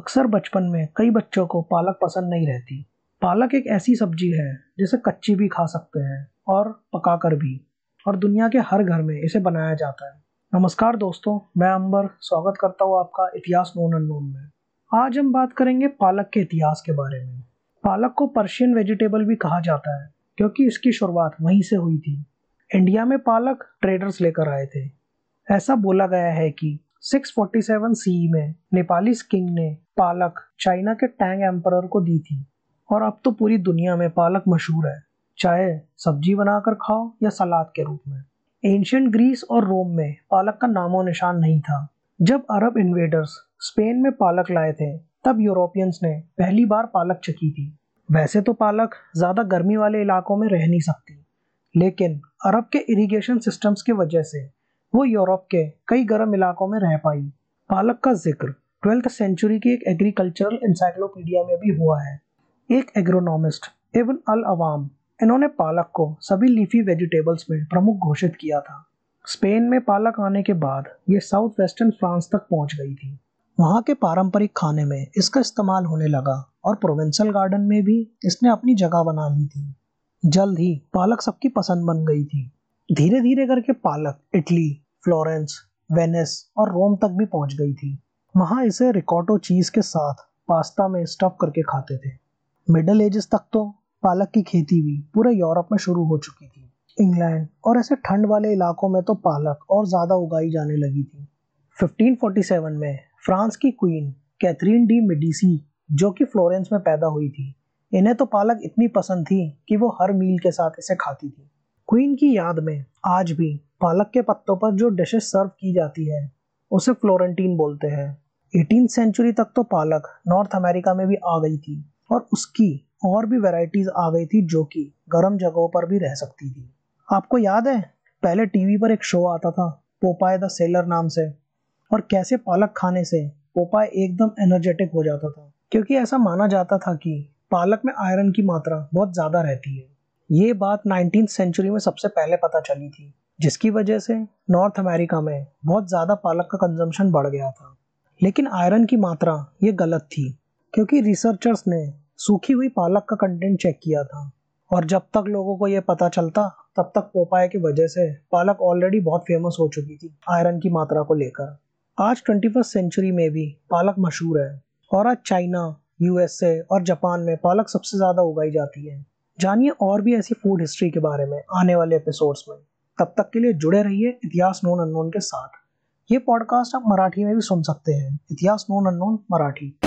अक्सर बचपन में कई बच्चों को पालक पसंद नहीं रहती। पालक एक ऐसी सब्ज़ी है, जिसे कच्ची भी खा सकते हैं और पकाकर भी, और दुनिया के हर घर में इसे बनाया जाता है। नमस्कार दोस्तों, मैं अंबर, स्वागत करता हूँ आपका इतिहास नोन अननोन में। आज हम बात करेंगे पालक के इतिहास के बारे में। पालक को पर्शियन वेजिटेबल भी कहा जाता है, क्योंकि इसकी शुरुआत वहीं से हुई थी। इंडिया में पालक ट्रेडर्स लेकर आए थे। ऐसा बोला गया है कि 647 सी में नेपाली किंग ने पालक चाइना के टैंग एम्पर को दी थी। और अब तो पूरी दुनिया में पालक मशहूर है, चाहे सब्ज़ी बनाकर खाओ या सलाद के रूप में। एंशियंट ग्रीस और रोम में पालक का नामो निशान नहीं था। जब अरब इन्वेडर्स स्पेन में पालक लाए थे, तब यूरोपियंस ने पहली बार पालक चखी थी। वैसे तो पालक ज़्यादा गर्मी वाले इलाकों में रह नहीं सकती, लेकिन अरब के इरिगेशन सिस्टम्स की वजह से वो यूरोप के कई गर्म इलाकों में रह पाई। पालक का ज़िक्र ट्वेल्थ सेंचुरी की एक एग्रीकल्चरल इंसाइक्लोपीडिया में भी हुआ है। एक एग्रोनॉमिस्ट एवं अल अवाम इन्होंने पालक को सभी लीफी वेजिटेबल्स में प्रमुख घोषित किया था। स्पेन में पालक आने के बाद ये साउथ वेस्टर्न फ्रांस तक पहुँच गई थी। वहाँ के पारंपरिक खाने में इसका इस्तेमाल होने लगा और प्रोवेंशल गार्डन में भी इसने अपनी जगह बना ली थी। जल्द ही पालक सबकी पसंद बन गई थी। धीरे धीरे करके पालक, इटली, फ्लोरेंस, वेनिस और रोम तक भी पहुँच गई थी। वहाँ इसे रिकॉटो चीज़ के साथ पास्ता में स्टफ़ करके खाते थे। मिडल एजेस तक तो पालक की खेती भी पूरे यूरोप में शुरू हो चुकी थी। इंग्लैंड और ऐसे ठंड वाले इलाकों में तो पालक और ज़्यादा उगाई जाने लगी थी। 1547 में फ्रांस की क्वीन कैथरीन डी मेडिसी जो कि फ्लोरेंस में पैदा हुई थी, इन्हें तो पालक इतनी पसंद थी कि वो हर मील के साथ इसे खाती थी। क्वीन की याद में आज भी पालक के पत्तों पर जो डिशेस सर्व की जाती है, उसे फ्लोरेंटीन बोलते हैं। एटीन सेंचुरी तक तो पालक नॉर्थ अमेरिका में भी आ गई थी और उसकी और भी वेराइटीज आ गई थी जो कि गर्म जगहों पर भी रह सकती थी। आपको याद है, पहले टीवी पर एक शो आता था पोपाए द सेलर नाम से। और कैसे पालक खाने से पोपाए एकदम एनर्जेटिक हो जाता था, क्योंकि ऐसा माना जाता था कि पालक में आयरन की मात्रा बहुत ज़्यादा रहती है। ये बात नाइनटीन सेंचुरी में सबसे पहले पता चली थी, जिसकी वजह से नॉर्थ अमेरिका में बहुत ज़्यादा पालक का कंजम्पशन बढ़ गया था। लेकिन आयरन की मात्रा ये गलत थी, क्योंकि रिसर्चर्स ने सूखी हुई पालक का कंटेंट चेक किया था, और जब तक लोगों को ये पता चलता, तब तक पोपाए की वजह से पालक ऑलरेडी बहुत फ़ेमस हो चुकी थी आयरन की मात्रा को लेकर। आज ट्वेंटी फ़र्स्ट सेंचुरी में भी पालक मशहूर है, और आज चाइना यूएसए और जापान में पालक सबसे ज़्यादा उगाई जाती है। जानिए और भी ऐसी फ़ूड हिस्ट्री के बारे में आने वाले एपिसोड्स में। तब तक के लिए जुड़े रहिए इतिहास नोन अननोन के साथ। ये पॉडकास्ट आप मराठी में भी सुन सकते हैं। इतिहास नोन अननोन मराठी।